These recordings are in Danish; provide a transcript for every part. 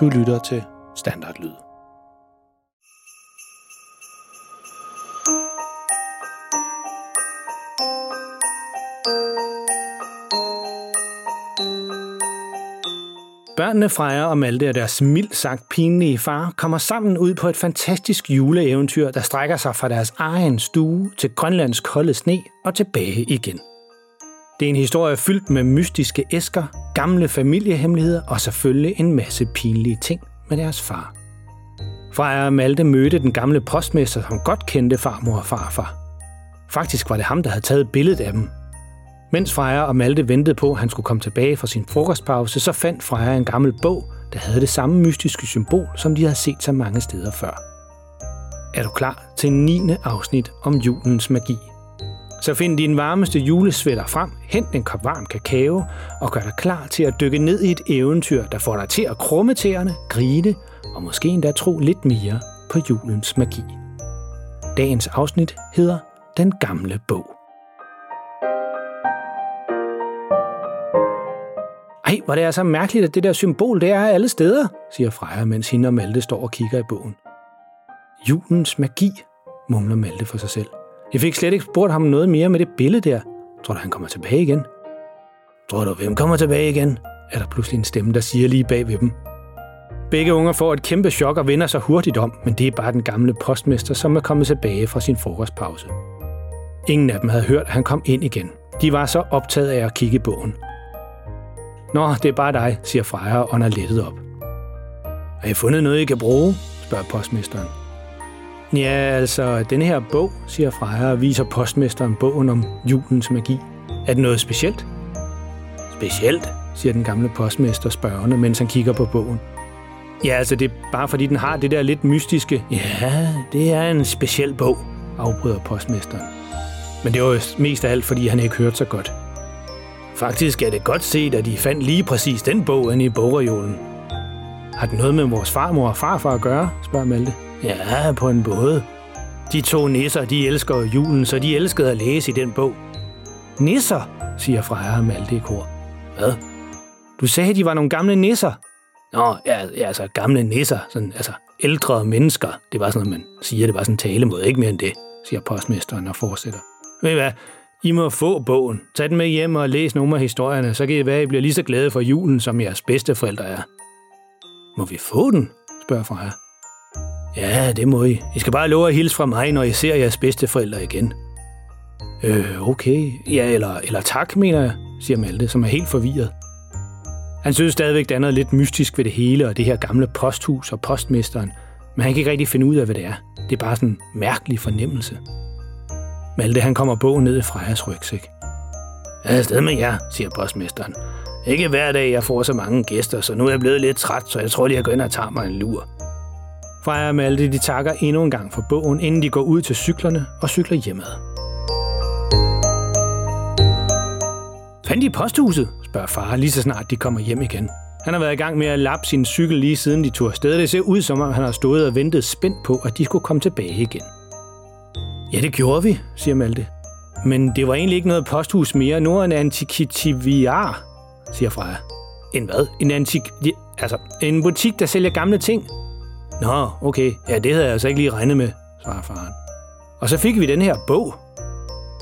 Du lytter til Standardlyd. Børnene Freja og Malte og deres mildt sagt pinlige far kommer sammen ud på et fantastisk juleeventyr, der strækker sig fra deres egen stue til Grønlands kolde sne og tilbage igen. Det er en historie fyldt med mystiske æsker, gamle familiehemmeligheder og selvfølgelig en masse pinlige ting med deres far. Freja og Malte mødte den gamle postmester, som godt kendte farmor og farfar. Faktisk var det ham, der havde taget billedet af dem, mens Freja og Malte ventede på, at han skulle komme tilbage fra sin frokostpause, så fandt Freja en gammel bog, der havde det samme mystiske symbol, som de havde set så mange steder før. Er du klar til 9. afsnit om julens magi? Så find din varmeste julesvætter frem, hent en kop varm kakao og gør dig klar til at dykke ned i et eventyr, der får dig til at krumme tæerne, grine og måske endda tro lidt mere på julens magi. Dagens afsnit hedder Den gamle bog. Ej, hvor det er så mærkeligt, at det der symbol, det er alle steder, siger Freja, mens hende og Malte står og kigger i bogen. Julens magi, mumler Malte for sig selv. Jeg fik slet ikke spurgt ham noget mere med det billede der. Tror du, han kommer tilbage igen? Tror du, hvem kommer tilbage igen? Er der pludselig en stemme, der siger lige bag ved dem. Begge unger får et kæmpe chok og vender sig hurtigt om, men det er bare den gamle postmester, som er kommet tilbage fra sin frokostpause. Ingen af dem havde hørt, at han kom ind igen. De var så optaget af at kigge i bogen, Nå, det er bare dig, siger Freja og ånder lettet op. Har I fundet noget, I kan bruge? spørger postmesteren. Ja, altså, den her bog, siger Freja og viser postmesteren bogen om julens magi. Er det noget specielt? Specielt, siger den gamle postmester spørgende, mens han kigger på bogen. Ja, altså, det er bare fordi, den har det der lidt mystiske. Ja, det er en speciel bog, afbryder postmesteren. Men det var jo mest af alt, fordi han ikke hørte så godt. Faktisk er det godt set, at de fandt lige præcis den bog inde i bogreolen. Har det noget med vores farmor og farfar at gøre, spørger Malte. Ja, på en måde. De to nisser, de elsker julen, så de elskede at læse i den bog. Nisser, siger Freja og Malte i kor. Hvad? Du sagde, de var nogle gamle nisser. Nå, ja, ja altså gamle nisser, sådan, altså ældre mennesker. Det var sådan noget, man siger, det var sådan en talemåde, ikke mere end det, siger postmesteren og fortsætter. Ved I hvad? I må få bogen. Tag den med hjem og læs nogle af historierne, så kan I være, I bliver lige så glade for julen, som jeres bedsteforældre er. Må vi få den? spørger Freja. Ja, det må I. I skal bare love at hilse fra mig, når I ser jeres bedsteforældre igen. Øh, okay. Ja, eller, eller tak, mener jeg, siger Malte, som er helt forvirret. Han synes stadigvæk, der er noget lidt mystisk ved det hele, og det her gamle posthus og postmesteren, men han kan ikke rigtig finde ud af, hvad det er. Det er bare sådan en mærkelig fornemmelse. Malte han kommer bogen ned i Frejas rygsæk. Jeg er afsted med jer, siger postmesteren. Ikke hver dag, jeg får så mange gæster, så nu er jeg blevet lidt træt, så jeg tror lige, jeg går ind og tager mig en lur. Freja og Malte de takker endnu en gang for bogen, inden de går ud til cyklerne og cykler hjemad. Fandt de posthuset? spørger far lige så snart de kommer hjem igen. Han har været i gang med at lappe sin cykel lige siden de tog afsted. Det ser ud som om han har stået og ventet spændt på, at de skulle komme tilbage igen. Ja, det gjorde vi, siger Malte. Men det var egentlig ikke noget posthus mere. Nu er en antikitiviar, siger Freja. En hvad? En antik... Altså, en butik, der sælger gamle ting. Nå, okay. Ja, det havde jeg altså ikke lige regnet med, svarer faren. Og så fik vi den her bog.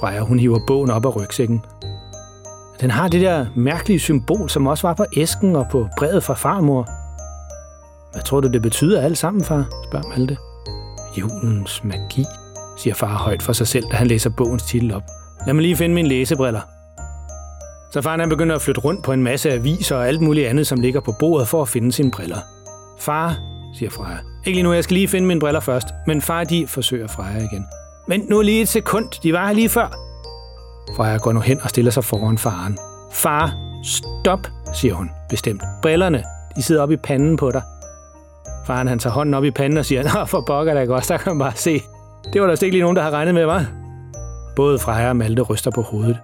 Freja, hun hiver bogen op af rygsækken. Den har det der mærkelige symbol, som også var på æsken og på brevet fra farmor. Hvad tror du, det betyder alt sammen, far? spørger Malte. Julens magi siger far højt for sig selv, da han læser bogens titel op. Lad mig lige finde mine læsebriller. Så faren han begynder at flytte rundt på en masse aviser og alt muligt andet, som ligger på bordet for at finde sine briller. Far, siger Freja. Ikke lige nu, jeg skal lige finde mine briller først. Men far, de forsøger Freja igen. Men nu lige et sekund, de var her lige før. Freja går nu hen og stiller sig foran faren. Far, stop, siger hun bestemt. Brillerne, de sidder oppe i panden på dig. Faren han tager hånden op i panden og siger, Nå, for pokker da godt, der kan man bare se, det var der ikke lige nogen, der har regnet med, var? Både Freja og Malte ryster på hovedet.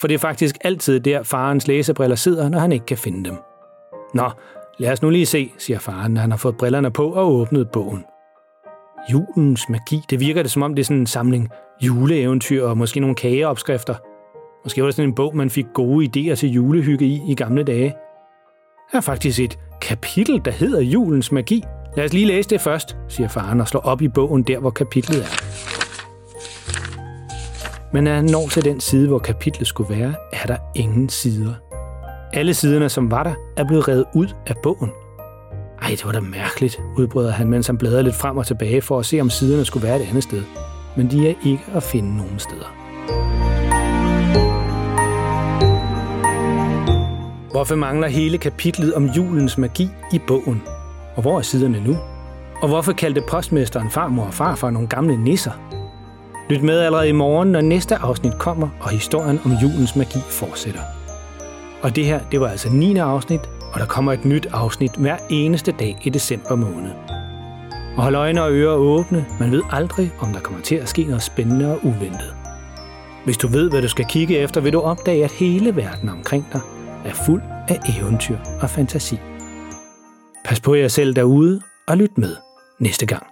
For det er faktisk altid der, farens læsebriller sidder, når han ikke kan finde dem. Nå, lad os nu lige se, siger faren, når han har fået brillerne på og åbnet bogen. Julens magi, det virker det som om det er sådan en samling juleeventyr og måske nogle kageopskrifter. Måske var det sådan en bog, man fik gode idéer til julehygge i i gamle dage. Der er faktisk et kapitel, der hedder Julens Magi. Lad os lige læse det først, siger faren og slår op i bogen der, hvor kapitlet er. Men når han når til den side, hvor kapitlet skulle være, er der ingen sider. Alle siderne, som var der, er blevet revet ud af bogen. Ej, det var da mærkeligt, udbryder han, mens han bladrer lidt frem og tilbage for at se, om siderne skulle være et andet sted. Men de er ikke at finde nogen steder. Hvorfor mangler hele kapitlet om julens magi i bogen? Og hvor er siderne nu? Og hvorfor kaldte postmesteren farmor og farfar nogle gamle nisser? Lyt med allerede i morgen, når næste afsnit kommer, og historien om julens magi fortsætter. Og det her, det var altså 9. afsnit, og der kommer et nyt afsnit hver eneste dag i december måned. Og hold øjne og ører åbne, man ved aldrig, om der kommer til at ske noget spændende og uventet. Hvis du ved, hvad du skal kigge efter, vil du opdage, at hele verden omkring dig er fuld af eventyr og fantasi. Pas på jer selv derude, og lyt med næste gang.